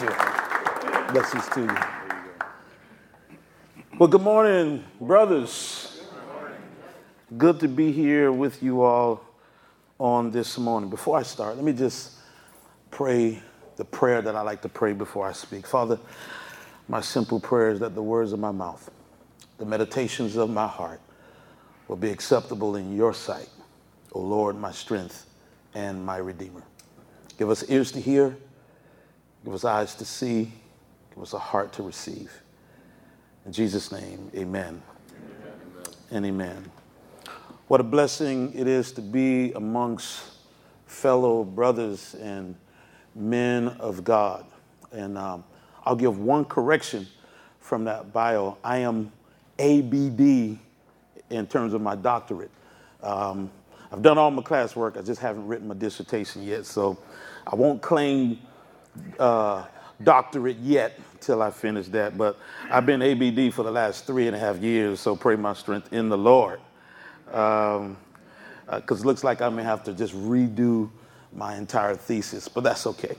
you. Blessings to you. Well, good morning, brothers. Good to be here with you all on this morning. Before I start, let me just pray the prayer that I like to pray before I speak. Father, my simple prayer is that the words of my mouth, the meditations of my heart, will be acceptable in your sight, O Lord, my strength and my Redeemer. Give us ears to hear, give us eyes to see, give us a heart to receive. In Jesus' name, amen. amen. And amen. What a blessing it is to be amongst fellow brothers and men of God. And um, I'll give one correction from that bio. I am ABD in terms of my doctorate. Um, I've done all my classwork, I just haven't written my dissertation yet, so I won't claim uh, doctorate yet till I finish that. But I've been ABD for the last three and a half years, so pray my strength in the Lord. Because um, uh, it looks like I may have to just redo my entire thesis, but that's okay.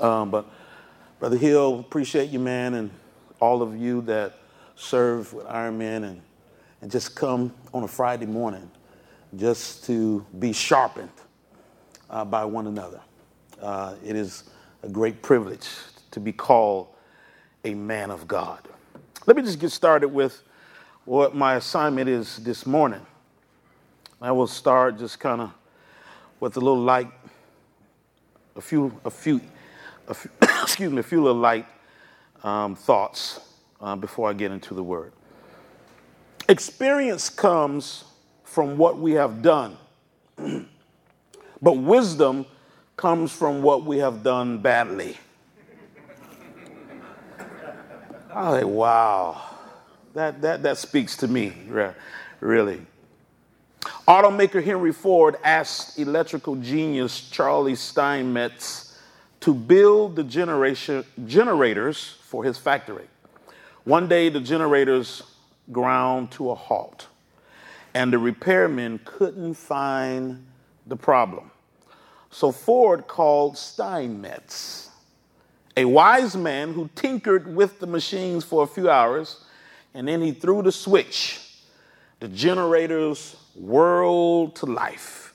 Um, but Brother Hill, appreciate you, man, and all of you that serve with Ironman and, and just come on a Friday morning just to be sharpened uh, by one another. Uh, it is a great privilege to be called a man of God. Let me just get started with what my assignment is this morning. I will start just kind of with a little light, a few, a few, a few excuse me, a few little light um, thoughts uh, before I get into the word. Experience comes from what we have done, but wisdom comes from what we have done badly. I was like, wow, that, that, that speaks to me, really. Automaker Henry Ford asked electrical genius Charlie Steinmetz to build the generation, generators for his factory. One day, the generators ground to a halt, and the repairmen couldn't find the problem. So Ford called Steinmetz a wise man who tinkered with the machines for a few hours, and then he threw the switch. The generators whirled to life.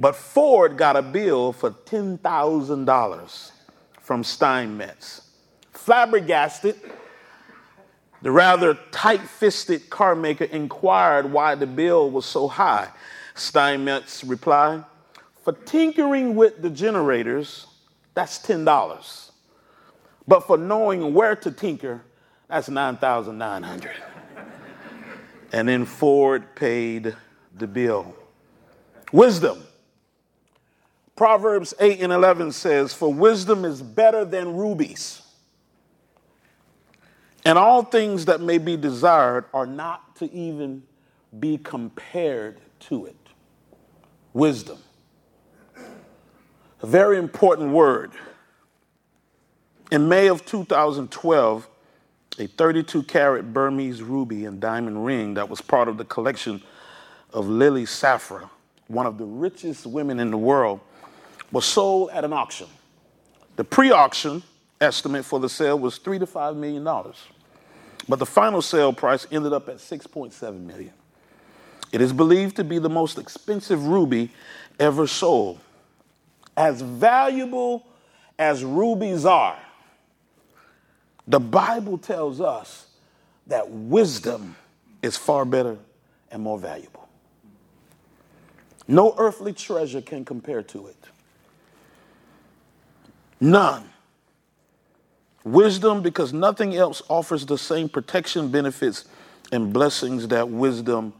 But Ford got a bill for $10,000 from Steinmetz. Flabbergasted, the rather tight fisted car maker inquired why the bill was so high. Steinmetz replied, For tinkering with the generators, that's $10. But for knowing where to tinker, that's 9,900. and then Ford paid the bill. Wisdom. Proverbs 8 and 11 says, For wisdom is better than rubies. And all things that may be desired are not to even be compared to it. Wisdom. A very important word. In May of 2012, a 32 carat Burmese ruby and diamond ring that was part of the collection of Lily Safra, one of the richest women in the world, was sold at an auction. The pre auction estimate for the sale was three to five million dollars, but the final sale price ended up at 6.7 million. It is believed to be the most expensive ruby ever sold. As valuable as rubies are, the Bible tells us that wisdom is far better and more valuable. No earthly treasure can compare to it. None. Wisdom, because nothing else offers the same protection, benefits, and blessings that wisdom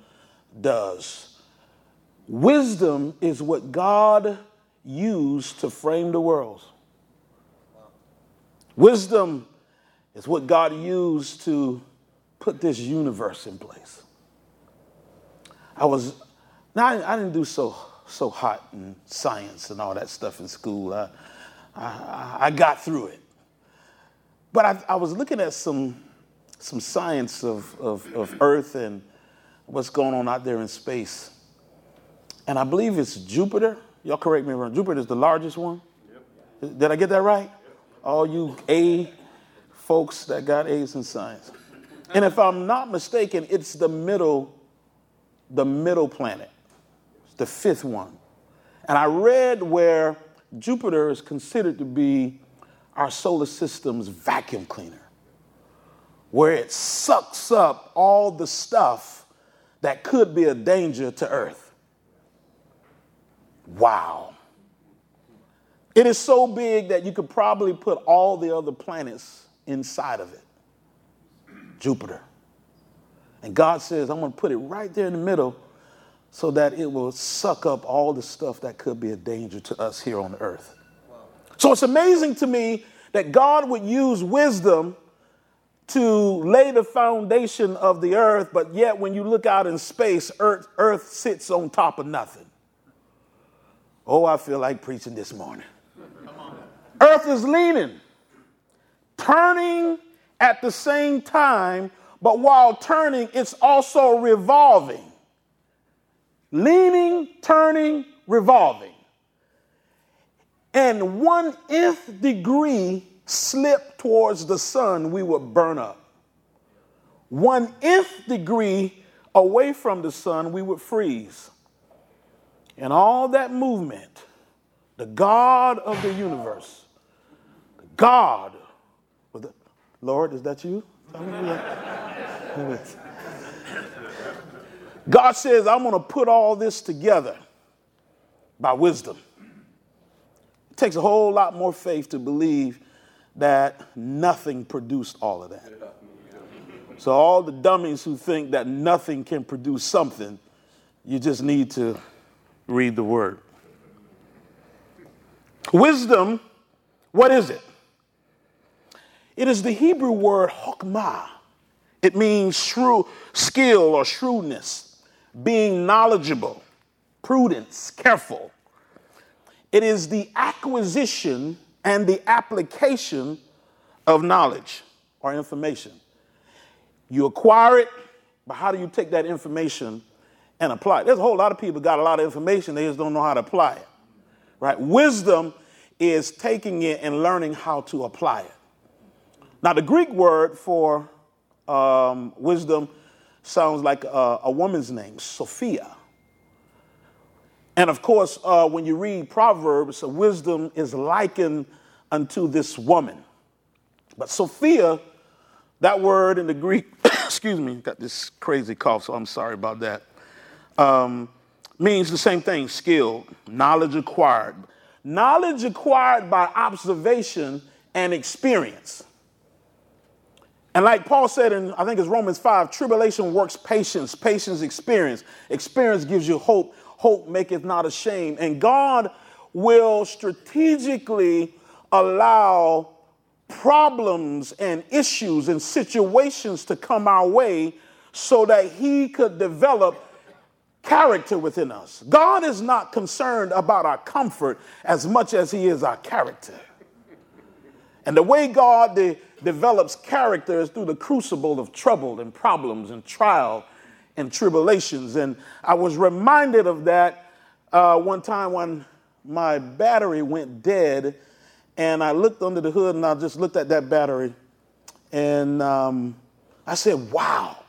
does. Wisdom is what God used to frame the world. Wisdom is what God used to put this universe in place. I was, now I, I didn't do so, so hot in science and all that stuff in school. I, I, I got through it. But I, I, was looking at some, some science of, of, of Earth and what's going on out there in space. And I believe it's Jupiter. Y'all correct me if I'm wrong. Jupiter is the largest one. Yep. Did I get that right? all you A folks that got A's in science. And if I'm not mistaken, it's the middle, the middle planet, the fifth one. And I read where Jupiter is considered to be our solar system's vacuum cleaner, where it sucks up all the stuff that could be a danger to Earth. Wow. It is so big that you could probably put all the other planets inside of it. Jupiter. And God says, I'm going to put it right there in the middle so that it will suck up all the stuff that could be a danger to us here on earth. So it's amazing to me that God would use wisdom to lay the foundation of the earth, but yet when you look out in space, earth, earth sits on top of nothing. Oh, I feel like preaching this morning. Earth is leaning, turning at the same time, but while turning, it's also revolving. Leaning, turning, revolving. And one nth degree slip towards the sun, we would burn up. One nth degree away from the sun, we would freeze. And all that movement, the God of the universe, the God, the, Lord, is that you? God says, I'm going to put all this together by wisdom. It takes a whole lot more faith to believe that nothing produced all of that. So, all the dummies who think that nothing can produce something, you just need to read the word. Wisdom, what is it? It is the Hebrew word hokmah. It means shrewd, skill or shrewdness, being knowledgeable, prudence, careful. It is the acquisition and the application of knowledge or information. You acquire it, but how do you take that information and apply it? There's a whole lot of people got a lot of information, they just don't know how to apply it. Right? Wisdom is taking it and learning how to apply it. Now, the Greek word for um, wisdom sounds like a, a, woman's name, Sophia. And of course, uh, when you read Proverbs, wisdom is likened unto this woman. But Sophia, that word in the Greek, excuse me, got this crazy cough, so I'm sorry about that, um, means the same thing skill, knowledge acquired. Knowledge acquired by observation and experience. And like Paul said in, I think it's Romans 5, tribulation works patience, patience experience. Experience gives you hope, hope maketh not ashamed. And God will strategically allow problems and issues and situations to come our way so that He could develop character within us. God is not concerned about our comfort as much as He is our character. And the way God de- develops character is through the crucible of trouble and problems and trial and tribulations. And I was reminded of that uh, one time when my battery went dead, and I looked under the hood and I just looked at that battery, and um, I said, wow.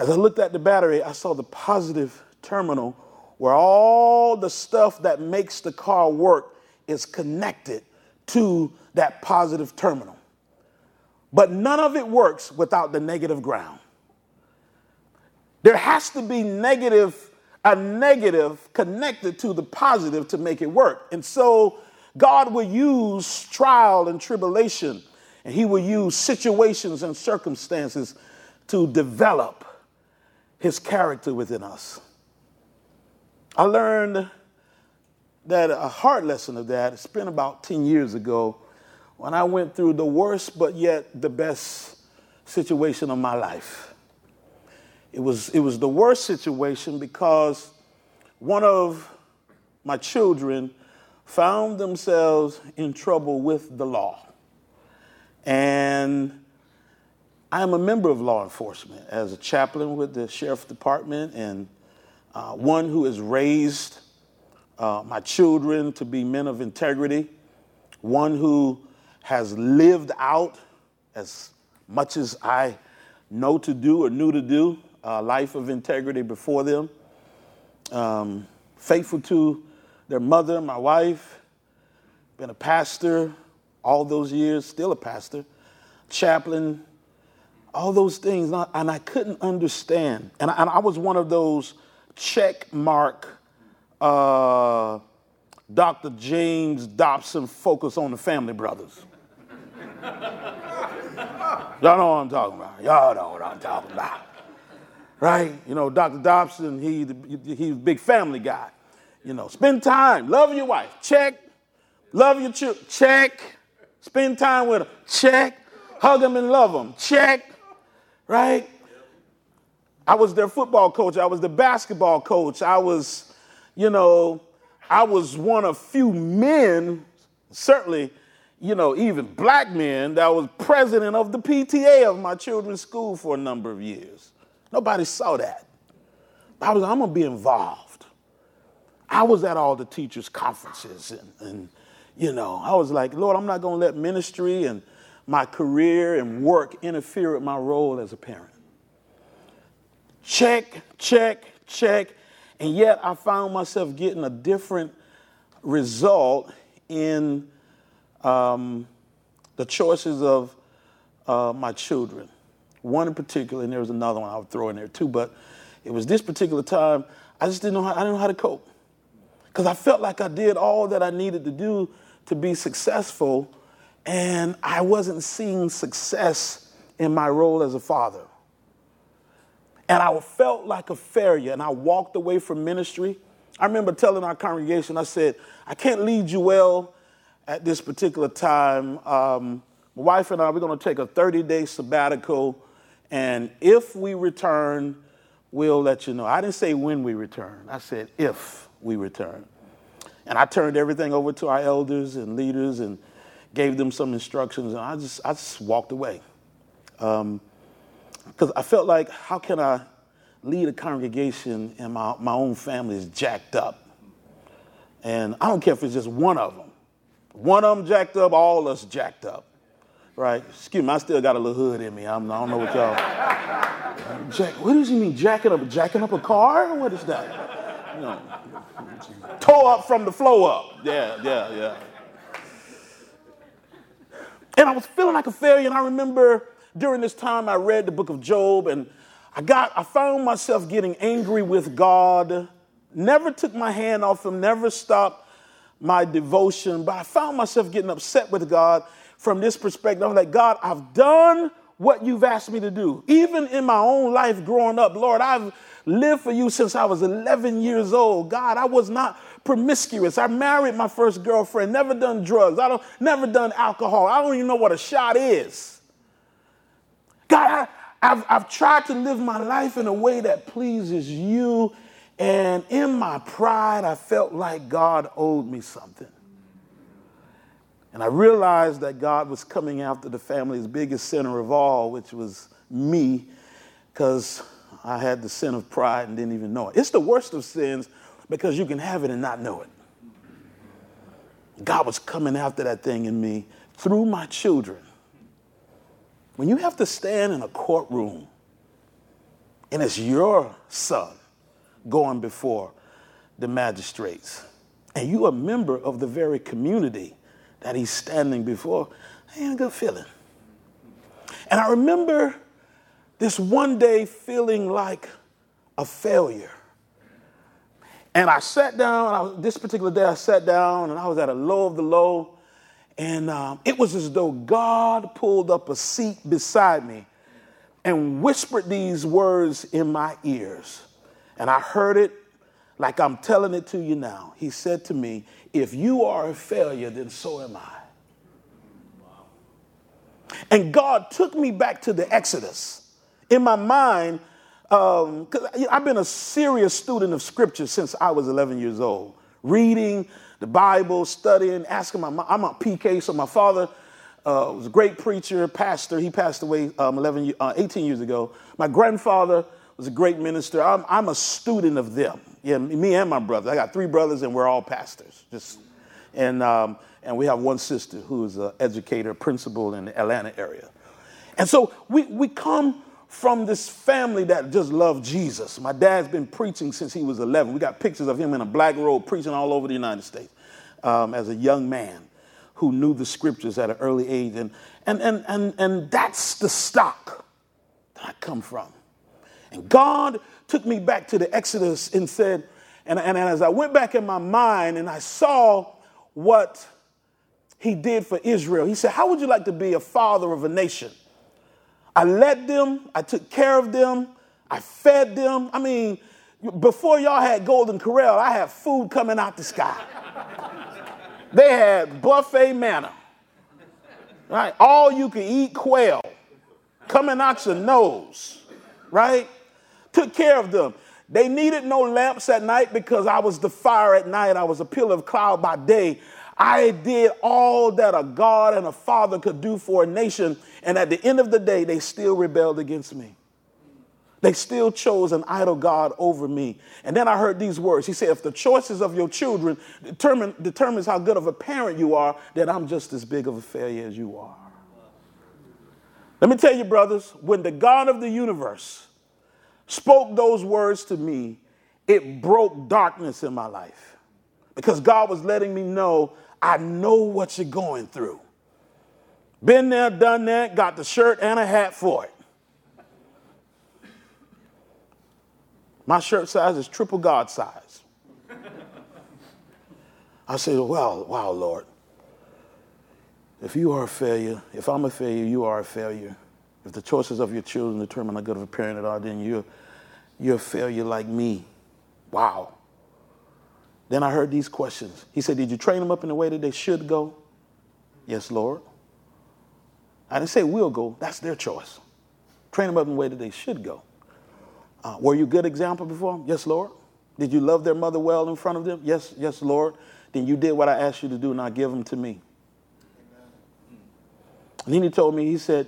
As I looked at the battery, I saw the positive terminal where all the stuff that makes the car work is connected to that positive terminal. But none of it works without the negative ground. There has to be negative, a negative connected to the positive to make it work. And so God will use trial and tribulation, and He will use situations and circumstances to develop His character within us. I learned that a hard lesson of that, it's been about 10 years ago when I went through the worst but yet the best situation of my life. It was, it was the worst situation because one of my children found themselves in trouble with the law. And I am a member of law enforcement as a chaplain with the sheriff department and uh, one who has raised uh, my children to be men of integrity, one who has lived out as much as I know to do or knew to do, a life of integrity before them. Um, faithful to their mother, my wife, been a pastor all those years, still a pastor, chaplain, all those things. And I couldn't understand. And I, was one of those check mark uh, Dr. James Dobson focus on the family brothers. Y'all know what I'm talking about. Y'all know what I'm talking about. Right? You know, Dr. Dobson, he, he's a big family guy. You know, spend time, love your wife, check. Love your children, check. Spend time with them, check. Hug them and love them, check. Right? I was their football coach. I was the basketball coach. I was, you know, I was one of few men, certainly, you know, even black men, that was president of the PTA of my children's school for a number of years. Nobody saw that. I was, I'm gonna be involved. I was at all the teachers' conferences and, and you know, I was like, Lord, I'm not gonna let ministry and my career and work interfere with my role as a parent. Check, check, check. And yet I found myself getting a different result in um, the choices of uh, my children. One in particular, and there was another one I would throw in there too, but it was this particular time, I just didn't know how, I didn't know how to cope. Because I felt like I did all that I needed to do to be successful, and I wasn't seeing success in my role as a father. And I felt like a failure, and I walked away from ministry. I remember telling our congregation, I said, I can't lead you well at this particular time. Um, my wife and I, we're going to take a 30 day sabbatical, and if we return, we'll let you know. I didn't say when we return, I said if we return. And I turned everything over to our elders and leaders and gave them some instructions, and I just, I just walked away. Um, because I felt like, how can I lead a congregation and my, my own family is jacked up? And I don't care if it's just one of them. One of them jacked up, all us jacked up. Right? Excuse me, I still got a little hood in me. I'm, I don't know what y'all. Jack, what does he mean, jacking up? Jacking up a car? What is that? You know, up from the flow up. Yeah, yeah, yeah. And I was feeling like a failure, and I remember during this time, I read the book of Job and I got, I found myself getting angry with God. Never took my hand off him, never stopped my devotion, but I found myself getting upset with God from this perspective. I'm like, God, I've done what you've asked me to do. Even in my own life growing up, Lord, I've lived for you since I was 11 years old. God, I was not promiscuous. I married my first girlfriend, never done drugs. I don't never done alcohol. I don't even know what a shot is. God, I, have I've tried to live my life in a way that pleases you. And in my pride, I felt like God owed me something. And I realized that God was coming after the family's biggest sinner of all, which was me, because I had the sin of pride and didn't even know it. It's the worst of sins because you can have it and not know it. God was coming after that thing in me through my children. When you have to stand in a courtroom and it's your son going before the magistrates, and you a member of the very community that he's standing before, I ain't a good feeling. And I remember this one day feeling like a failure. And I sat down, I was, this particular day I sat down and I was at a low of the low. And um, it was as though God pulled up a seat beside me and whispered these words in my ears. And I heard it like I'm telling it to you now. He said to me, If you are a failure, then so am I. And God took me back to the Exodus. In my mind, um, I've been a serious student of Scripture since I was 11 years old, reading, the Bible, studying, asking my mom. I'm a PK, so my father uh, was a great preacher, pastor. He passed away um, 11, uh, 18 years ago. My grandfather was a great minister. I'm, I'm a student of them. Yeah, me and my brother. I got three brothers, and we're all pastors. Just and um, and we have one sister who's an educator, principal in the Atlanta area. And so we, we come from this family that just loved Jesus. My dad's been preaching since he was 11. We got pictures of him in a black robe preaching all over the United States um, as a young man who knew the scriptures at an early age. And, and, and, and, and that's the stock that I come from. And God took me back to the Exodus and said, and, and as I went back in my mind and I saw what he did for Israel, he said, How would you like to be a father of a nation? I led them, I took care of them, I fed them. I mean, before y'all had Golden Corral, I had food coming out the sky. they had buffet manna, right? All you can eat quail coming out your nose, right? Took care of them. They needed no lamps at night because I was the fire at night. I was a pillar of cloud by day. I did all that a God and a father could do for a nation. And at the end of the day, they still rebelled against me. They still chose an idol God over me. And then I heard these words. He said, If the choices of your children determine, determines how good of a parent you are, then I'm just as big of a failure as you are. Let me tell you, brothers, when the God of the universe spoke those words to me, it broke darkness in my life because God was letting me know I know what you're going through. Been there, done that, got the shirt and a hat for it. My shirt size is triple God size. I said, Well, wow, Lord. If you are a failure, if I'm a failure, you are a failure. If the choices of your children determine how good of a parent it are, then you're, you're a failure like me. Wow. Then I heard these questions. He said, Did you train them up in the way that they should go? Yes, Lord. I didn't say we'll go, that's their choice. Train them up in the way that they should go. Uh, were you a good example before them? Yes, Lord. Did you love their mother well in front of them? Yes, yes, Lord. Then you did what I asked you to do, now give them to me. And then he told me, he said,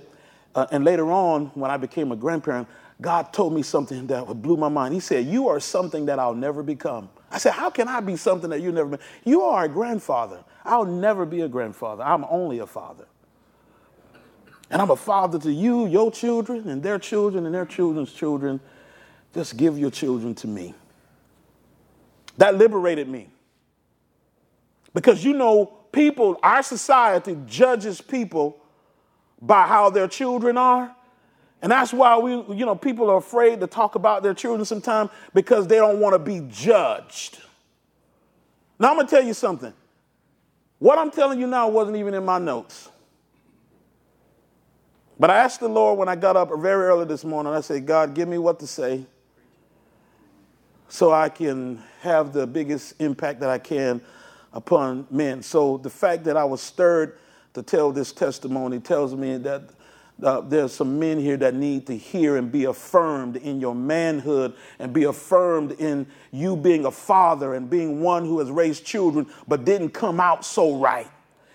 uh, and later on, when I became a grandparent, God told me something that blew my mind. He said, You are something that I'll never become. I said, How can I be something that you never been? You are a grandfather. I'll never be a grandfather. I'm only a father. And I'm a father to you, your children, and their children, and their children's children. Just give your children to me. That liberated me. Because you know, people, our society judges people by how their children are. And that's why we, you know, people are afraid to talk about their children sometimes because they don't want to be judged. Now, I'm going to tell you something. What I'm telling you now wasn't even in my notes. But I asked the Lord when I got up very early this morning, I said, God, give me what to say so I can have the biggest impact that I can upon men. So the fact that I was stirred to tell this testimony tells me that uh, there's some men here that need to hear and be affirmed in your manhood and be affirmed in you being a father and being one who has raised children but didn't come out so right.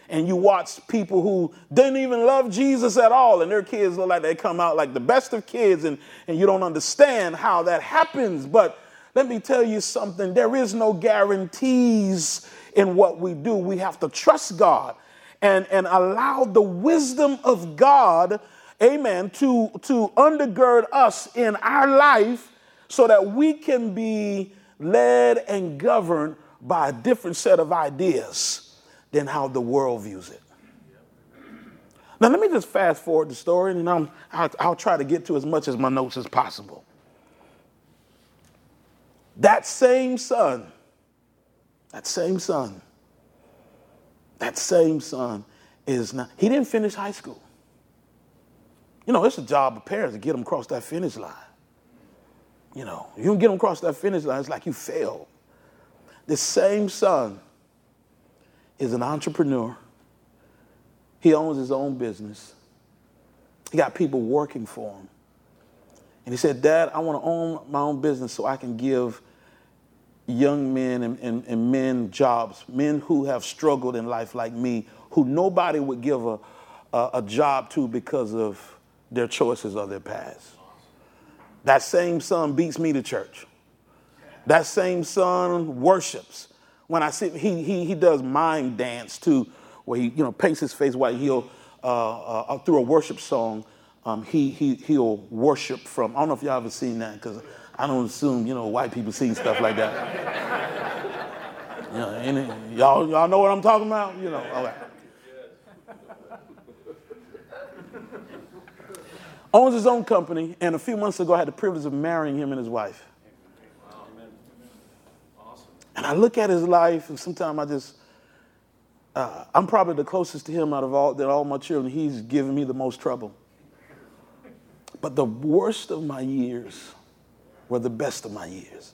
And you watch people who didn't even love Jesus at all, and their kids look like they come out like the best of kids, and, and you don't understand how that happens. But let me tell you something there is no guarantees in what we do. We have to trust God and, and allow the wisdom of God, amen, to, to undergird us in our life so that we can be led and governed by a different set of ideas than how the world views it. Now, let me just fast forward the story, and I'm, I'll, I'll try to get to as much as my notes as possible. That same son, that same son, that same son is not, he didn't finish high school. You know, it's a job of parents to get them across that finish line. You know, you don't get them across that finish line, it's like you failed. The same son is an entrepreneur. He owns his own business. He got people working for him. And he said, Dad, I want to own my own business so I can give young men and, and, and, men jobs, men who have struggled in life like me, who nobody would give a, a, a job to because of their choices or their past. That same son beats me to church. That same son worships. When I see he, he, he does mime dance too, where he, you know, paints his face white. He'll uh, uh, through a worship song, um, he he he'll worship from. I don't know if y'all ever seen that because I don't assume you know white people see stuff like that. you know, y'all y'all know what I'm talking about? You know, okay. Owns his own company, and a few months ago, I had the privilege of marrying him and his wife. And I look at his life, and sometimes I just, uh, I'm probably the closest to him out of all, all my children. He's given me the most trouble. But the worst of my years were the best of my years.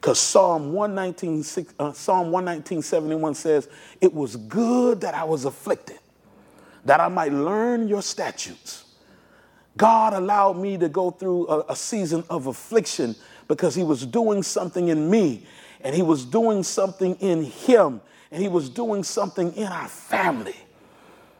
Because Psalm 119, uh, Psalm 119, 71 says, It was good that I was afflicted, that I might learn your statutes. God allowed me to go through a, a season of affliction because He was doing something in me and He was doing something in him, and He was doing something in our family.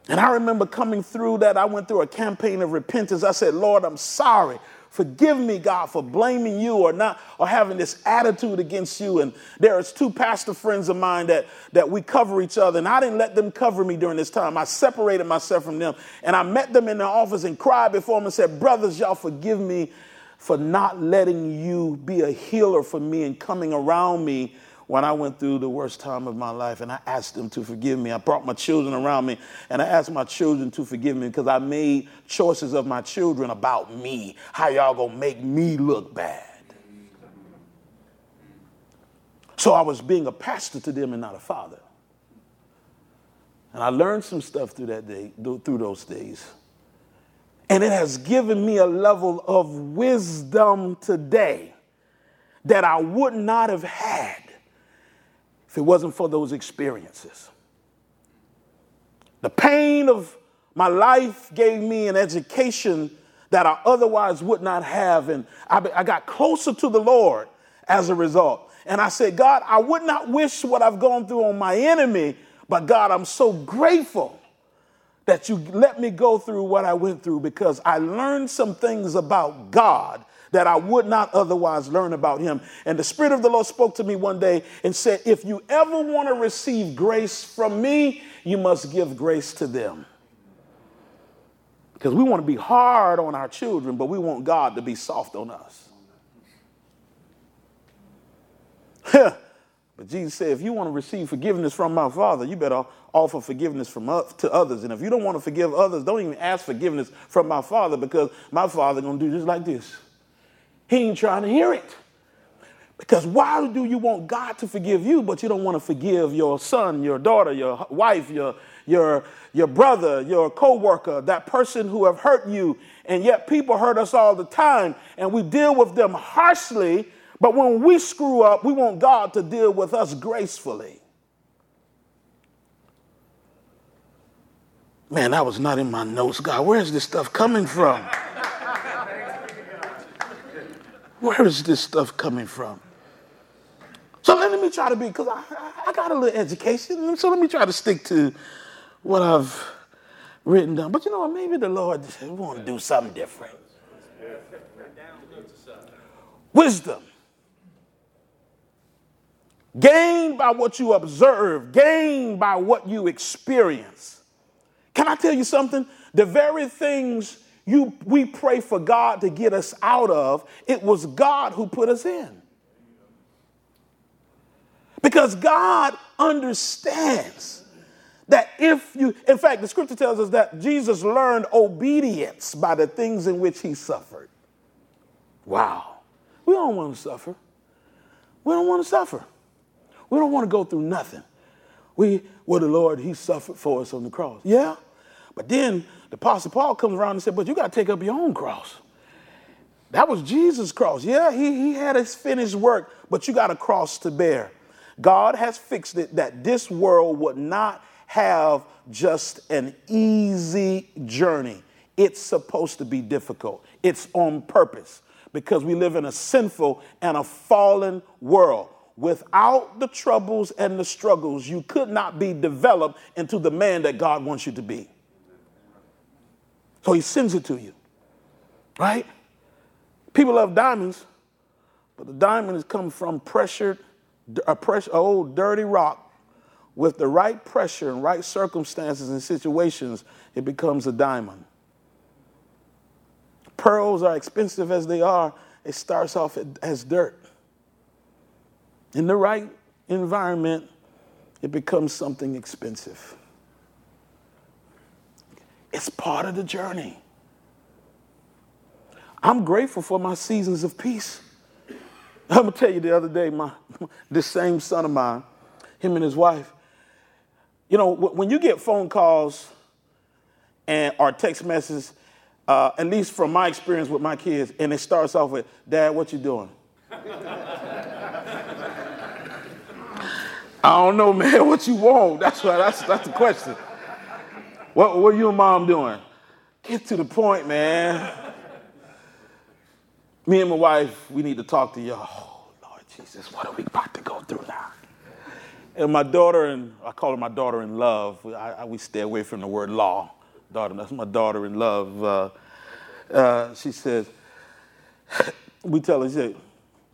And I remember coming through that, I went through a campaign of repentance. I said, Lord, I'm sorry. Forgive me, God, for blaming you or not, or having this attitude against you. And there's two pastor friends of mine that, that we cover each other, and I didn't let them cover me during this time. I separated myself from them. And I met them in their office and cried before them and said, Brothers, y'all forgive me for not letting you be a healer for me and coming around me when I went through the worst time of my life. And I asked them to forgive me. I brought my children around me and I asked my children to forgive me because I made choices of my children about me. How y'all gonna make me look bad? So I was being a pastor to them and not a father. And I learned some stuff through that day, through those days. And it has given me a level of wisdom today that I would not have had if it wasn't for those experiences. The pain of my life gave me an education that I otherwise would not have. And I, I got closer to the Lord as a result. And I said, God, I would not wish what I've gone through on my enemy, but God, I'm so grateful that you let me go through what I went through because I learned some things about God that I would not otherwise learn about him. And the Spirit of the Lord spoke to me one day and said, If you ever want to receive grace from me, you must give grace to them. Because we want to be hard on our children, but we want God to be soft on us. but Jesus said, if you want to receive forgiveness from my Father, you better offer forgiveness from to others. And if you don't want to forgive others, don't even ask forgiveness from my father because my father gonna do just like this. He ain't trying to hear it. Because why do you want God to forgive you, but you don't want to forgive your son, your daughter, your wife, your, your, your brother, your co-worker, that person who have hurt you, and yet people hurt us all the time, and we deal with them harshly, but when we screw up, we want God to deal with us gracefully. Man, that was not in my notes. God, where's this stuff coming from? Where is this stuff coming from? So let me try to be, because I, I got a little education, so let me try to stick to what I've written down. But you know what? Maybe the Lord want to do something different. Wisdom. Gained by what you observe, gained by what you experience. Can I tell you something? The very things you, we pray for God to get us out of, it was God who put us in. Because God understands that if you, in fact, the scripture tells us that Jesus learned obedience by the things in which he suffered. Wow. We don't want to suffer. We don't want to suffer. We don't want to go through nothing. We, well, the Lord, he suffered for us on the cross. Yeah, but then the Apostle Paul comes around and said, But you got to take up your own cross. That was Jesus' cross. Yeah, he, he had his finished work, but you got a cross to bear. God has fixed it that this world would not have just an easy journey. It's supposed to be difficult. It's on purpose because we live in a sinful and a fallen world. Without the troubles and the struggles, you could not be developed into the man that God wants you to be. So he sends it to you, right? People love diamonds, but the diamond has come from pressured, a pressure, old dirty rock with the right pressure and right circumstances and situations, it becomes a diamond. Pearls are expensive as they are, it starts off as dirt. In the right environment, it becomes something expensive. It's part of the journey. I'm grateful for my seasons of peace. I'm gonna tell you the other day, my this same son of mine, him and his wife. You know, when you get phone calls and or text messages, uh, at least from my experience with my kids, and it starts off with, "Dad, what you doing?" I don't know, man. What you want? That's what. That's that's the question. What what you and mom doing? Get to the point, man. Me and my wife, we need to talk to y'all. Oh, Lord Jesus, what are we about to go through now? And my daughter, and I call her my daughter in love. I, I, we stay away from the word law. Daughter, that's my daughter in love. Uh, uh, she says, we tell her, she said,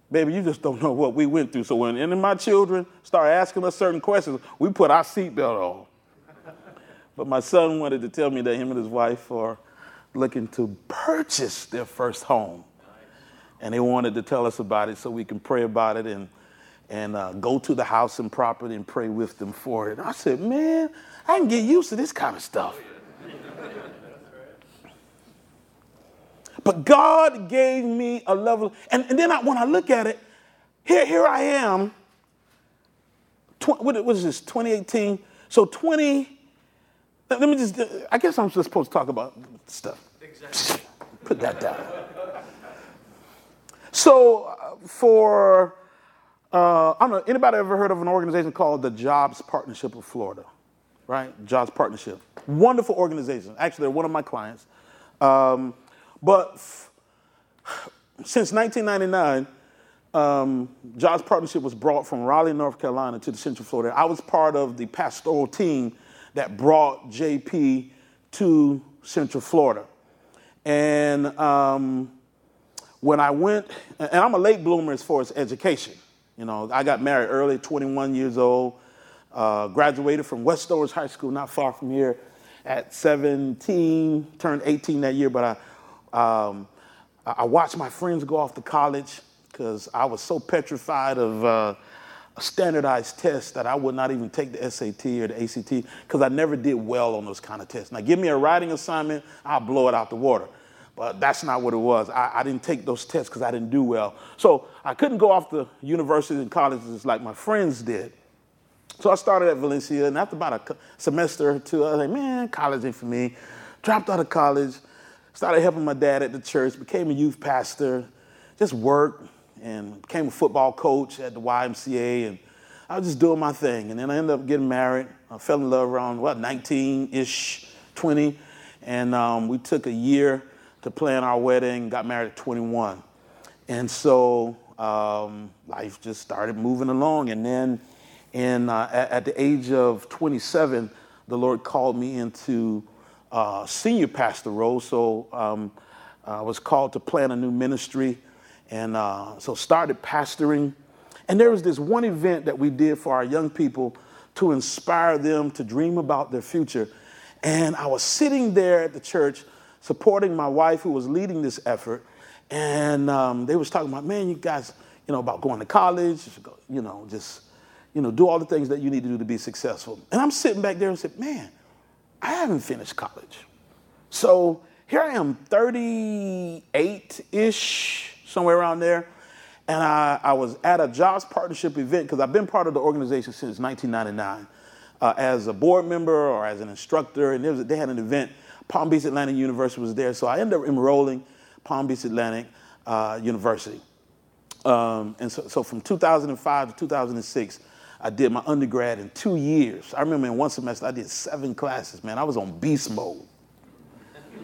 baby, you just don't know what we went through. So when any of my children start asking us certain questions, we put our seatbelt on. But my son wanted to tell me that him and his wife are looking to purchase their first home and they wanted to tell us about it so we can pray about it and and uh, go to the house and property and pray with them for it. And I said, man, I can get used to this kind of stuff. But God gave me a level, and, and then I, when I look at it, here, here I am. Tw- what, what is this, 2018? So 20, let me just, I guess I'm just supposed to talk about stuff. Exactly. Put that down. So uh, for uh, I don't know anybody ever heard of an organization called the Jobs Partnership of Florida, right? Jobs Partnership, wonderful organization. Actually, they're one of my clients. Um, but f- since 1999, um, Jobs Partnership was brought from Raleigh, North Carolina, to the Central Florida. I was part of the pastoral team that brought JP to Central Florida, and um, when I went, and I'm a late bloomer as far as education. You know, I got married early, 21 years old, uh, graduated from West Westover High School, not far from here, at 17, turned 18 that year, but I, um, I watched my friends go off to college because I was so petrified of uh, standardized test that I would not even take the SAT or the ACT because I never did well on those kind of tests. Now, give me a writing assignment, I'll blow it out the water. But that's not what it was. I, I didn't take those tests because I didn't do well. So I couldn't go off to universities and colleges like my friends did. So I started at Valencia, and after about a semester or two, I was like, man, college ain't for me. Dropped out of college, started helping my dad at the church, became a youth pastor, just worked, and became a football coach at the YMCA, and I was just doing my thing. And then I ended up getting married. I fell in love around, what, 19 ish, 20. And um, we took a year to plan our wedding, got married at 21. And so um, life just started moving along. And then in, uh, at, at, the age of 27, the Lord called me into uh, senior pastor role. So um, I was called to plan a new ministry. And uh, so started pastoring. And there was this one event that we did for our young people to inspire them to dream about their future. And I was sitting there at the church supporting my wife who was leading this effort. And um, they was talking about, man, you guys, you know, about going to college, you know, just, you know, do all the things that you need to do to be successful. And I'm sitting back there and said, man, I haven't finished college. So here I am, 38-ish, somewhere around there. And I, I was at a jobs partnership event because I've been part of the organization since 1999 uh, as a board member or as an instructor. And was, they had an event Palm Beach Atlantic University was there, so I ended up enrolling Palm Beach Atlantic uh, University. Um, and so, so, from 2005 to 2006, I did my undergrad in two years. I remember in one semester I did seven classes, man. I was on beast mode.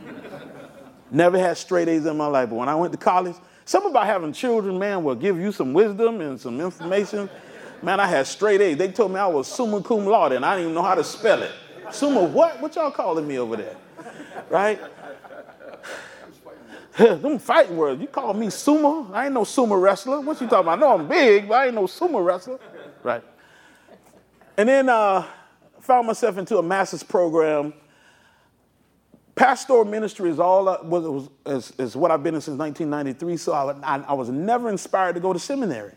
Never had straight A's in my life, but when I went to college, something about having children, man, will give you some wisdom and some information. Man, I had straight A's. They told me I was summa cum laude, and I didn't even know how to spell it. Summa what? What y'all calling me over there? right? Them fighting words. You call me sumo? I ain't no sumo wrestler. What you talking about? I know I'm big, but I ain't no sumo wrestler. Right. And then uh, found myself into a master's program. Pastoral ministry is all was, was is, is, what I've been in since 1993. So I, I, I, was never inspired to go to seminary,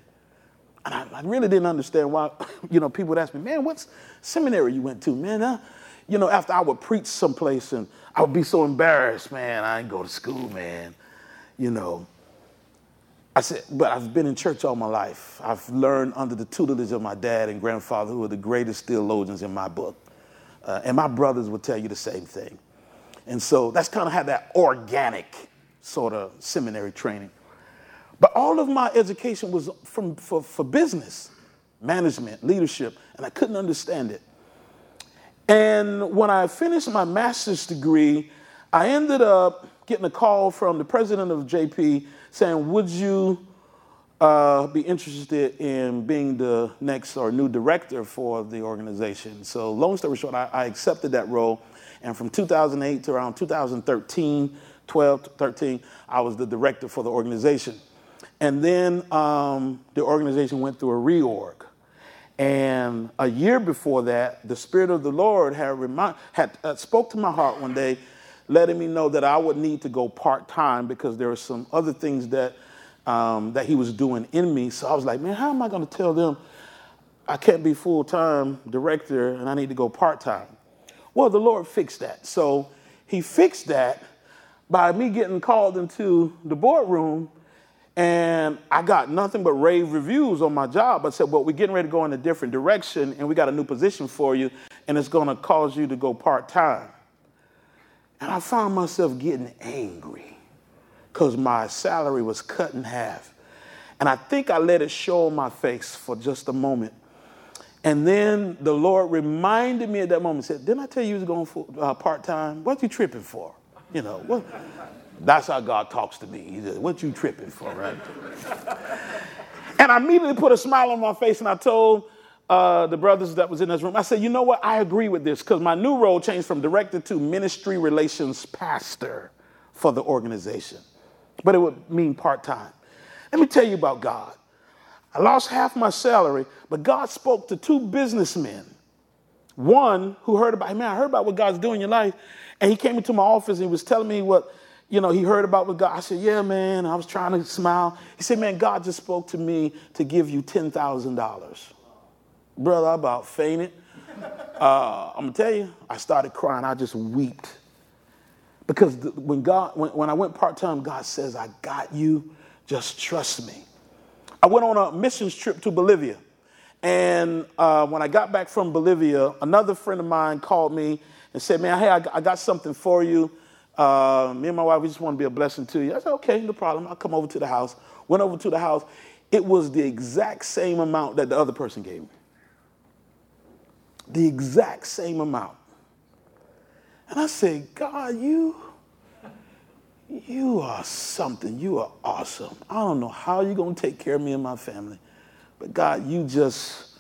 and I, I, really didn't understand why. You know, people would ask me, "Man, what's seminary you went to, man?" Uh, you know, after I would preach someplace, and I would be so embarrassed, man. I didn't go to school, man. You know, I said, but I've been in church all my life. I've learned under the tutelage of my dad and grandfather, who are the greatest theologians in my book. Uh, and my brothers will tell you the same thing. And so that's kind of had that organic sort of seminary training. But all of my education was from, for, for business, management, leadership, and I couldn't understand it. And when I finished my master's degree, I ended up getting a call from the president of JP saying, Would you uh, be interested in being the next or new director for the organization? So, long story short, I, I accepted that role. And from 2008 to around 2013, 12, to 13, I was the director for the organization. And then um, the organization went through a reorg. And a year before that, the Spirit of the Lord had, remind, had uh, spoke to my heart one day letting me know that I would need to go part time because there were some other things that um, that he was doing in me. So I was like, man, how am I going to tell them I can't be full time director and I need to go part time? Well, the Lord fixed that. So He fixed that by me getting called into the boardroom. And I got nothing but rave reviews on my job. I said, Well, we're getting ready to go in a different direction, and we got a new position for you, and it's going to cause you to go part time. And I found myself getting angry because my salary was cut in half. And I think I let it show on my face for just a moment. And then the Lord reminded me at that moment, said, Didn't I tell you you was going for uh, part time? What you tripping for? You know, what? That's how God talks to me. He said, What you tripping for, right? and I immediately put a smile on my face and I told uh, the brothers that was in this room, I said, you know what? I agree with this because my new role changed from director to ministry relations pastor for the organization. But it would mean part time. Let me tell you about God. I lost half my salary, but God spoke to two businessmen. One who heard about, man, I heard about what God's doing in your life. And he came into my office and he was telling me what, you know, he heard about what God. I said, yeah, man. I was trying to smile. He said, man, God just spoke to me to give you $10,000 brother, I about fainted. Uh, I'm gonna tell you, I started crying. I just wept because when God, when, when I went part time, God says, "I got you. Just trust me." I went on a missions trip to Bolivia, and uh, when I got back from Bolivia, another friend of mine called me and said, "Man, hey, I, I got something for you. Uh, me and my wife, we just want to be a blessing to you." I said, "Okay, no problem. I'll come over to the house." Went over to the house. It was the exact same amount that the other person gave me the exact same amount. And I said, God, you, you are something. You are awesome. I don't know how you're going to take care of me and my family, but God, you just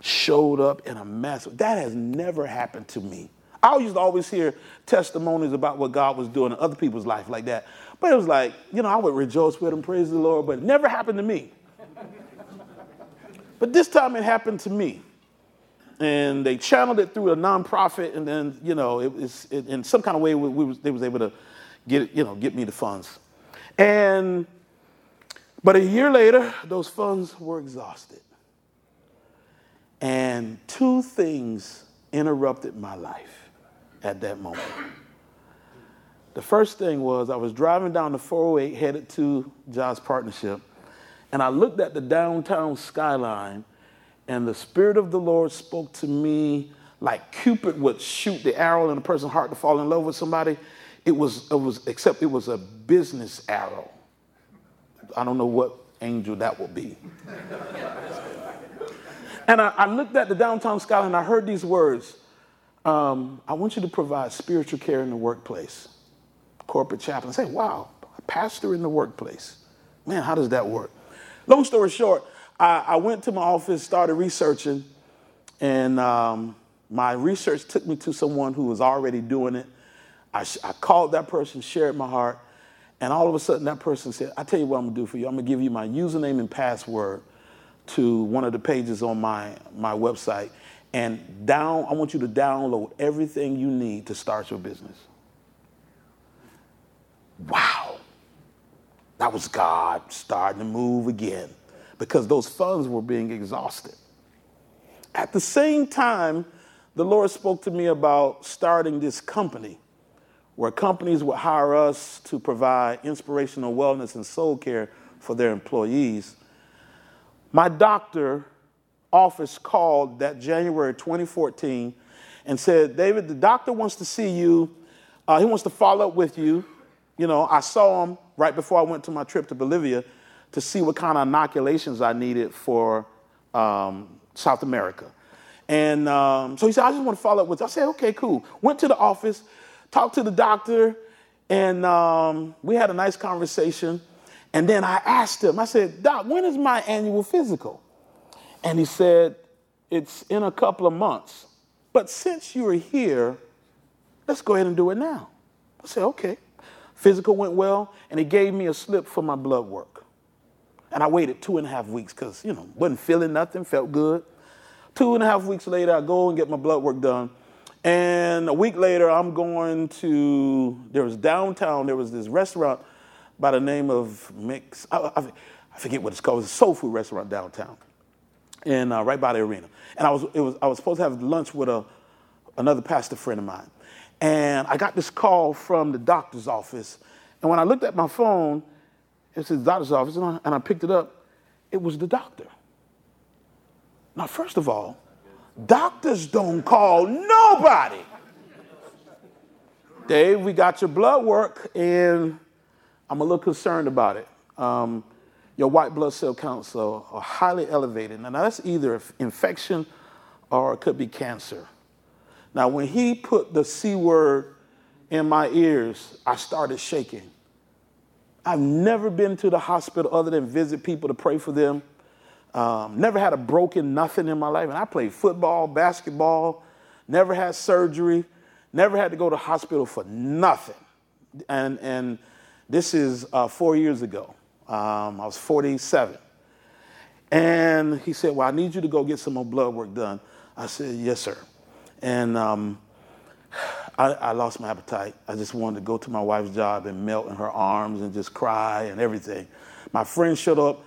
showed up in a mess. That has never happened to me. I used to always hear testimonies about what God was doing in other people's life like that. But it was like, you know, I would rejoice with them, praise the Lord, but it never happened to me. but this time it happened to me and they channeled it through a nonprofit, and then you know, it was it, in some kind of way we, we was, they was able to get you know, get me the funds. And but a year later, those funds were exhausted, and two things interrupted my life at that moment. The first thing was I was driving down the 408 headed to Jobs Partnership, and I looked at the downtown skyline and the Spirit of the Lord spoke to me like Cupid would shoot the arrow in a person's heart to fall in love with somebody. It was, it was, except it was a business arrow. I don't know what angel that will be. and I, I, looked at the downtown skyline and I heard these words um, I want you to provide spiritual care in the workplace. Corporate chaplain. Say, wow, a pastor in the workplace. Man, how does that work? Long story short, I, I went to my office, started researching, and um, my research took me to someone who was already doing it. I, I called that person, shared my heart, and all of a sudden that person said, I tell you what I'm gonna do for you. I'm gonna give you my username and password to one of the pages on my, my website, and down, I want you to download everything you need to start your business. Wow. That was God starting to move again because those funds were being exhausted. At the same time, the Lord spoke to me about starting this company where companies would hire us to provide inspirational wellness and soul care for their employees. My doctor office called that January 2014 and said, David, the doctor wants to see you. Uh, he wants to follow up with you. You know, I saw him right before I went to my trip to Bolivia to see what kind of inoculations I needed for um, South America. And um, so he said, I just want to follow up with you. I said, okay, cool. Went to the office, talked to the doctor, and um, we had a nice conversation. And then I asked him, I said, Doc, when is my annual physical? And he said, It's in a couple of months. But since you're here, let's go ahead and do it now. I said, Okay. Physical went well, and he gave me a slip for my blood work. And I waited two and a half weeks because, you know, wasn't feeling nothing, felt good. Two and a half weeks later, I go and get my blood work done. And a week later, I'm going to, there was downtown, there was this restaurant by the name of Mix, I, I, I forget what it's called, it's a soul food restaurant downtown and uh, right by the arena. And I was, it was, I was supposed to have lunch with a, another pastor friend of mine. And I got this call from the doctor's office. And when I looked at my phone, it says doctor's office, and I, and I picked it up. It was the doctor. Now, first of all, doctors don't call nobody. Dave, we got your blood work, and I'm a little concerned about it. Um, your white blood cell counts are, are highly elevated. Now, that's either infection or it could be cancer. Now, when he put the C word in my ears, I started shaking. I've never been to the hospital other than visit people to pray for them. Um, never had a broken nothing in my life. And I played football, basketball, never had surgery, never had to go to hospital for nothing. And, and this is uh, four years ago. Um, I was 47. And he said, Well, I need you to go get some more blood work done. I said, Yes, sir. And um, I, I, lost my appetite. I just wanted to go to my wife's job and melt in her arms and just cry and everything. My friend showed up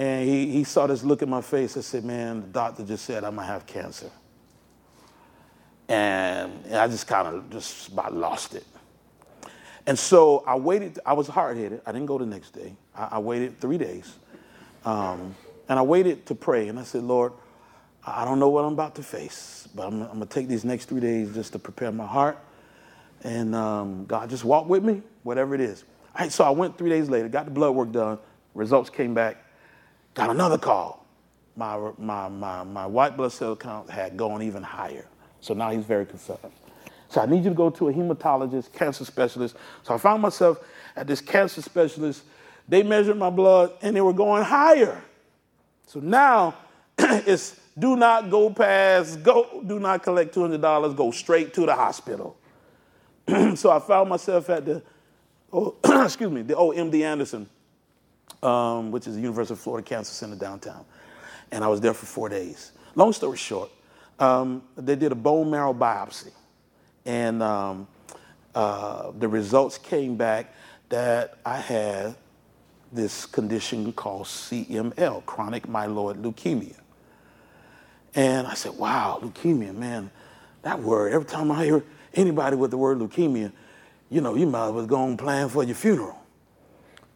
and he, he saw this look in my face. I said, Man, the doctor just said I might have cancer. And I just kind of just about lost it. And so I waited. I was hard headed. I didn't go the next day. I, I waited three days. Um, and I waited to pray. And I said, Lord, I don't know what I'm about to face, but I'm, I'm going to take these next three days just to prepare my heart. And um, God, just walk with me, whatever it is. All right, so I went three days later, got the blood work done. Results came back. Got another call. My, my, my, my white blood cell count had gone even higher. So now he's very concerned. So I need you to go to a hematologist, cancer specialist. So I found myself at this cancer specialist. They measured my blood and they were going higher. So now it's do not go past, go, do not collect $200, go straight to the hospital. so I found myself at the, oh, excuse me, the old MD Anderson, um, which is the University of Florida Cancer Center downtown. And I was there for four days. Long story short, um, they did a bone marrow biopsy and um, uh, the results came back that I had this condition called CML, chronic myeloid leukemia. And I said, wow, leukemia, man, that word, every time I hear anybody with the word leukemia, you know, you might as well go and plan for your funeral,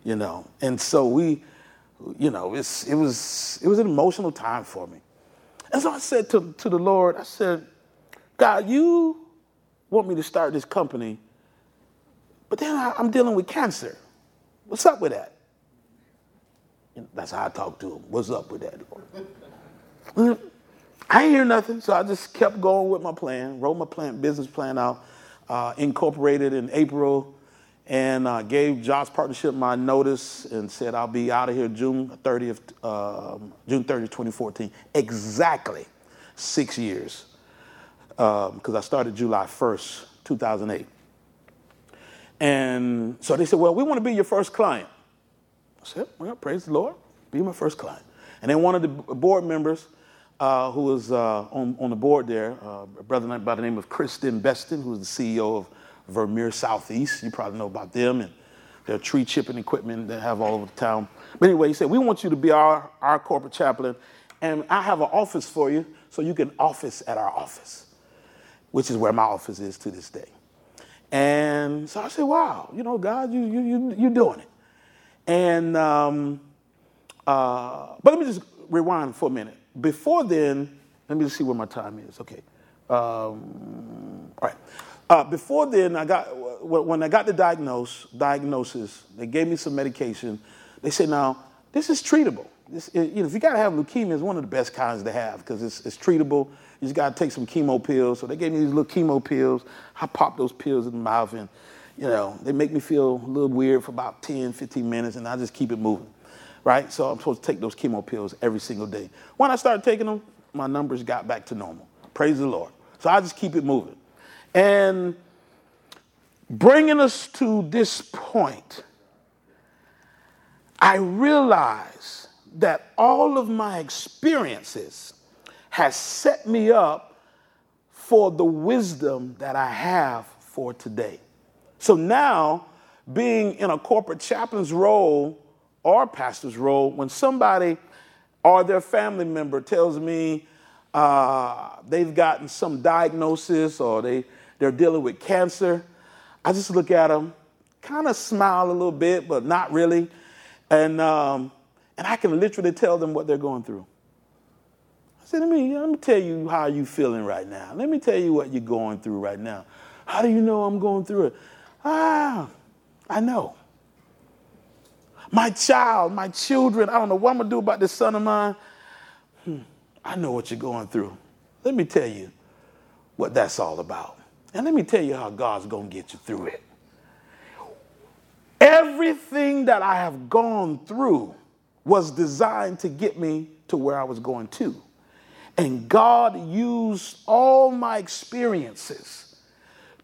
you know. And so we, you know, it's, it, was, it was an emotional time for me. And so I said to, to the Lord, I said, God, you want me to start this company, but then I, am dealing with cancer. What's up with that? And that's how I talk to him. What's up with that? Lord? I hear nothing, so I just kept going with my plan, wrote my plan, business plan out, uh, incorporated in April, and gave Jobs Partnership my notice and said I'll be out of here June 30th, uh, June 30th, 2014. Exactly six years because um, I started July 1st, 2008. And so they said, Well, we want to be your first client. I said, Well, praise the Lord, be my first client. And then one of the board members uh, who was uh, on, on the board there, uh, a brother by the name of Kristen Beston, was the CEO of Vermeer Southeast. You probably know about them and their tree chipping equipment they have all over the town. But anyway, he said, We want you to be our, our corporate chaplain, and I have an office for you so you can office at our office, which is where my office is to this day. And so I said, Wow, you know, God, you, you, you, you're doing it. And, um, uh, but let me just rewind for a minute. Before then, let me just see where my time is. Okay. Um, all right. Uh, before then, I got when I got the diagnose, diagnosis, they gave me some medication. They said, "Now this is treatable. This, you know, if you got to have leukemia, it's one of the best kinds to have because it's, it's treatable. You just got to take some chemo pills. So they gave me these little chemo pills. I pop those pills in the mouth, and you know, they make me feel a little weird for about 10, 15 minutes, and I just keep it moving, right? So I'm supposed to take those chemo pills every single day. When I started taking them, my numbers got back to normal. Praise the Lord. So I just keep it moving. And bringing us to this point, I realize that all of my experiences has set me up for the wisdom that I have for today. So now, being in a corporate chaplain's role or pastor's role, when somebody or their family member tells me uh, they've gotten some diagnosis or they they're dealing with cancer. I just look at them, kind of smile a little bit, but not really. And, um, and I can literally tell them what they're going through. I said, let me, let me tell you how you're feeling right now. Let me tell you what you're going through right now. How do you know I'm going through it? Ah, I know. My child, my children, I don't know what I'm going to do about this son of mine. Hmm, I know what you're going through. Let me tell you what that's all about. And let me tell you how God's going to get you through it. Everything that I have gone through was designed to get me to where I was going to. And God used all my experiences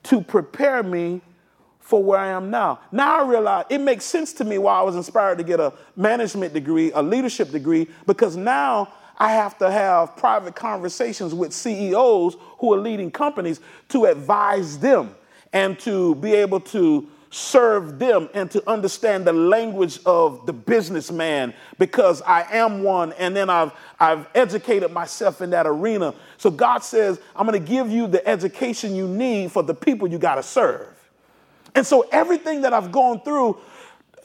to prepare me for where I am now. Now I realize it makes sense to me why I was inspired to get a management degree, a leadership degree, because now I have to have private conversations with CEOs who are leading companies to advise them and to be able to serve them and to understand the language of the businessman because I am one and then I've I've educated myself in that arena. So God says, I'm going to give you the education you need for the people you got to serve. And so everything that I've gone through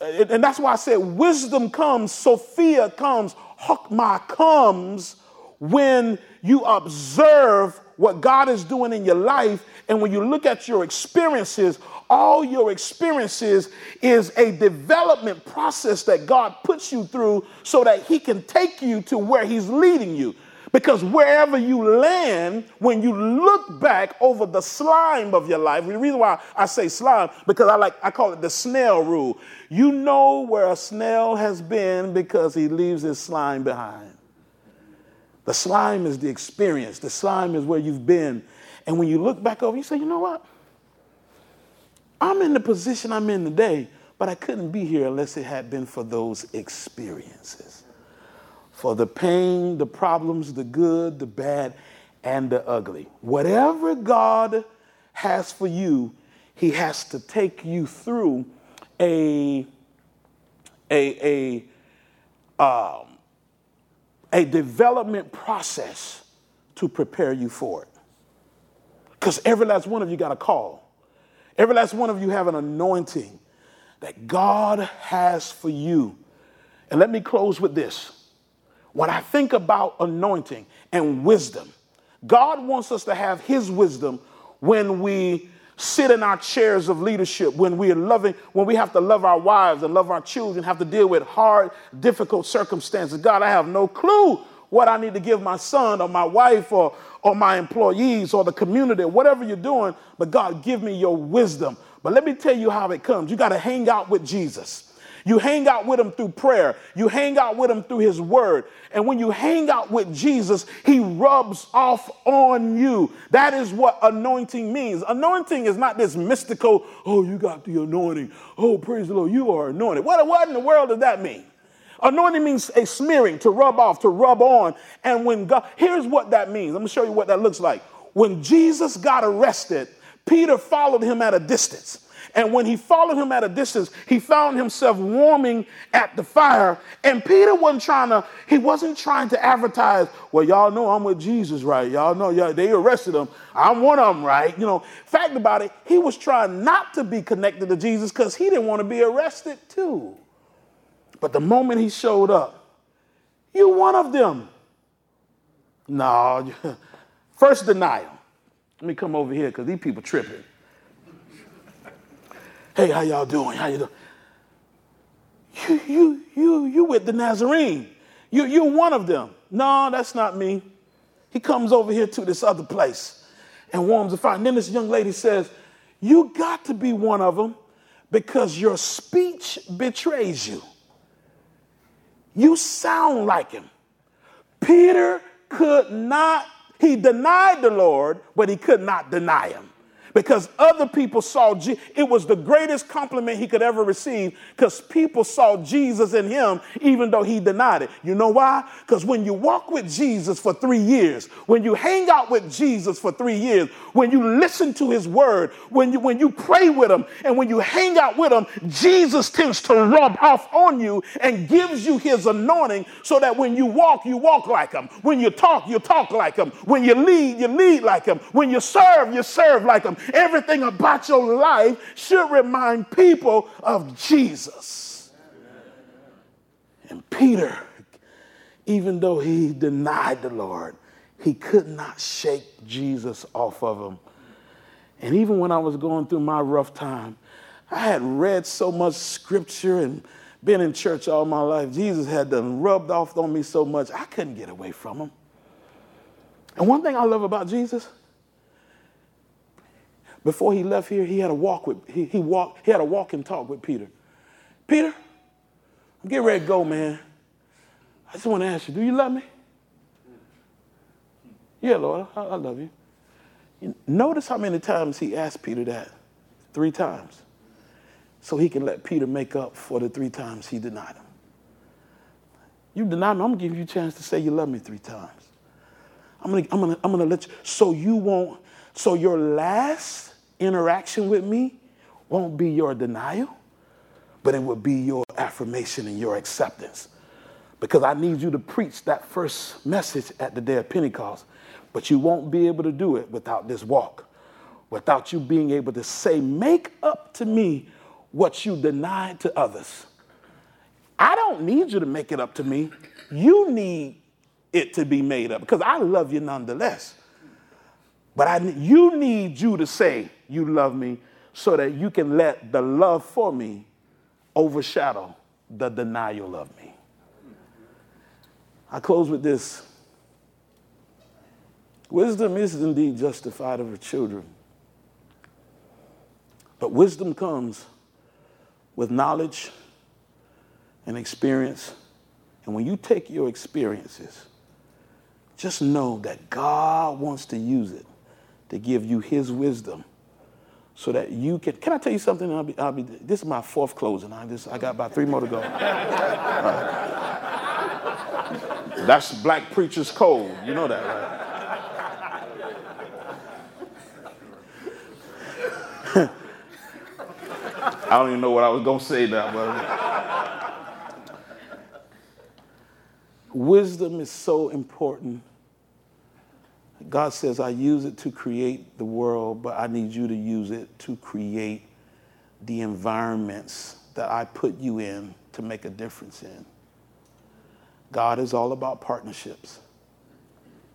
uh, and that's why I said wisdom comes, Sophia comes, Chokmah comes when you observe what God is doing in your life. And when you look at your experiences, all your experiences is a development process that God puts you through so that He can take you to where He's leading you. Because wherever you land, when you look back over the slime of your life, the reason why I say slime, because I like I call it the snail rule. You know where a snail has been because he leaves his slime behind. The slime is the experience, the slime is where you've been. And when you look back over, you say, you know what? I'm in the position I'm in today, but I couldn't be here unless it had been for those experiences for the pain, the problems, the good, the bad, and the ugly. Whatever God has for you, He has to take you through a, a, a, um, a development process to prepare you for it. Because every last one of you got a call. Every last one of you have an anointing that God has for you. And let me close with this. When I think about anointing and wisdom, God wants us to have His wisdom when we sit in our chairs of leadership, when we are loving, when we have to love our wives and love our children, have to deal with hard, difficult circumstances. God, I have no clue what I need to give my son or my wife or, or my employees or the community, whatever you're doing, but God, give me your wisdom. But let me tell you how it comes. You got to hang out with Jesus. You hang out with him through prayer. You hang out with him through his word. And when you hang out with Jesus, he rubs off on you. That is what anointing means. Anointing is not this mystical, oh, you got the anointing. Oh, praise the Lord, you are anointed. What, what in the world does that mean? Anointing means a smearing, to rub off, to rub on. And when God, here's what that means. Let me show you what that looks like. When Jesus got arrested, Peter followed him at a distance. And when he followed him at a distance, he found himself warming at the fire. And Peter wasn't trying to, he wasn't trying to advertise, well, y'all know I'm with Jesus, right? Y'all know yeah, they arrested him. I'm one of them, right? You know, fact about it, he was trying not to be connected to Jesus because he didn't want to be arrested too. But the moment he showed up, you one of them. No, first denial. Let me come over here because these people tripping. Hey, how y'all doing? How you doing? You, you, you, you with the Nazarene. You, you're one of them. No, that's not me. He comes over here to this other place and warms the fire. And then this young lady says, You got to be one of them because your speech betrays you. You sound like him. Peter could not, he denied the Lord, but he could not deny him because other people saw Je- it was the greatest compliment he could ever receive because people saw Jesus in him even though he denied it. You know why? Because when you walk with Jesus for three years, when you hang out with Jesus for three years, when you listen to his word, when you when you pray with him, and when you hang out with him, Jesus tends to rub off on you and gives you his anointing so that when you walk, you walk like him. When you talk, you talk like him. When you lead, you lead like him. When you serve, you serve like him. Everything about your life should remind people of Jesus. And Peter, even though he denied the Lord, he could not shake Jesus off of him. And even when I was going through my rough time, I had read so much scripture and been in church all my life. Jesus had done rubbed off on me so much, I couldn't get away from him. And one thing I love about Jesus, before he left here, he had a walk with he, he walked, he had a walk and talk with Peter. Peter, I'm getting ready to go, man. I just want to ask you, do you love me? Yeah, Lord, I, I love you. you. Notice how many times he asked Peter that? Three times. So he can let Peter make up for the three times he denied him. You deny me, I'm gonna give you a chance to say you love me three times. I'm gonna, I'm gonna, I'm gonna let you, so you won't, so your last interaction with me won't be your denial, but it will be your affirmation and your acceptance. Because I need you to preach that first message at the day of Pentecost, but you won't be able to do it without this walk, without you being able to say, Make up to me what you denied to others. I don't need you to make it up to me. You need it to be made up because I love you nonetheless. But I, you need you to say, You love me, so that you can let the love for me overshadow the denial of me. I close with this. Wisdom is indeed justified of her children. But wisdom comes with knowledge and experience. And when you take your experiences, just know that God wants to use it to give you his wisdom so that you can. Can I tell you something? I'll be, I'll be, this is my fourth closing. I, just, I got about three more to go. That's black preacher's code. You know that, right? I don't even know what I was going to say now, but wisdom is so important God says, I use it to create the world, but I need you to use it to create the environments that I put you in to make a difference in. God is all about partnerships.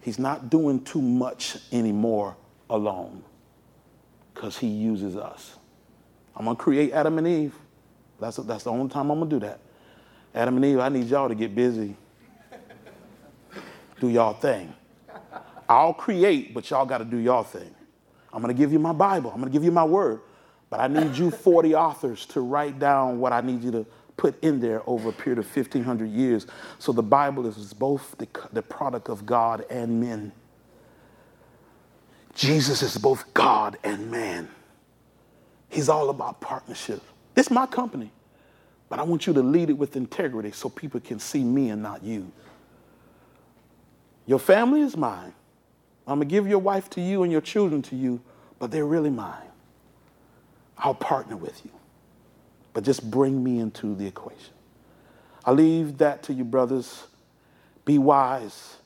He's not doing too much anymore alone because he uses us. I'm going to create Adam and Eve. That's, that's the only time I'm going to do that. Adam and Eve, I need y'all to get busy. Do y'all thing. I'll create, but y'all got to do y'all thing. I'm going to give you my Bible. I'm going to give you my word. But I need you 40 authors to write down what I need you to put in there over a period of 1,500 years. So the Bible is both the, the product of God and men. Jesus is both God and man. He's all about partnership. This is my company. But I want you to lead it with integrity so people can see me and not you. Your family is mine. I'm going to give your wife to you and your children to you, but they're really mine. I'll partner with you. But just bring me into the equation. I leave that to you, brothers. Be wise.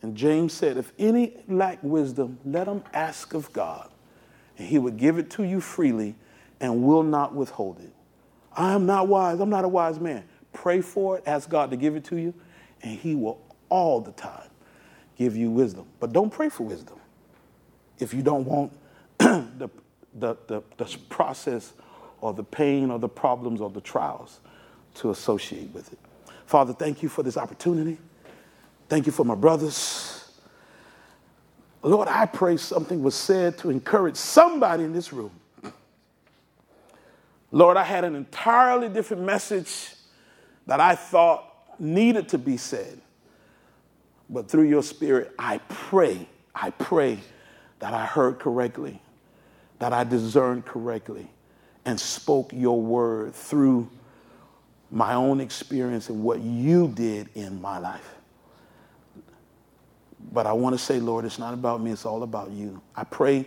And James said, If any lack wisdom, let him ask of God, and he would give it to you freely and will not withhold it. I am not wise. I'm not a wise man. Pray for it. Ask God to give it to you, and he will all the time give you wisdom. But don't pray for wisdom if you don't want the, the, the, the process or the pain or the problems or the trials to associate with it. Father, thank you for this opportunity. Thank you for my brothers. Lord, I pray something was said to encourage somebody in this room. Lord, I had an entirely different message that I thought needed to be said. But through your spirit, I pray, I pray that I heard correctly, that I discerned correctly, and spoke your word through my own experience and what you did in my life. But I want to say, Lord, it's not about me, it's all about you. I pray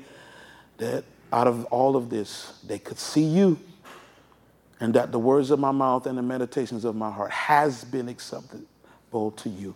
that out of all of this, they could see you and that the words of my mouth and the meditations of my heart has been acceptable to you.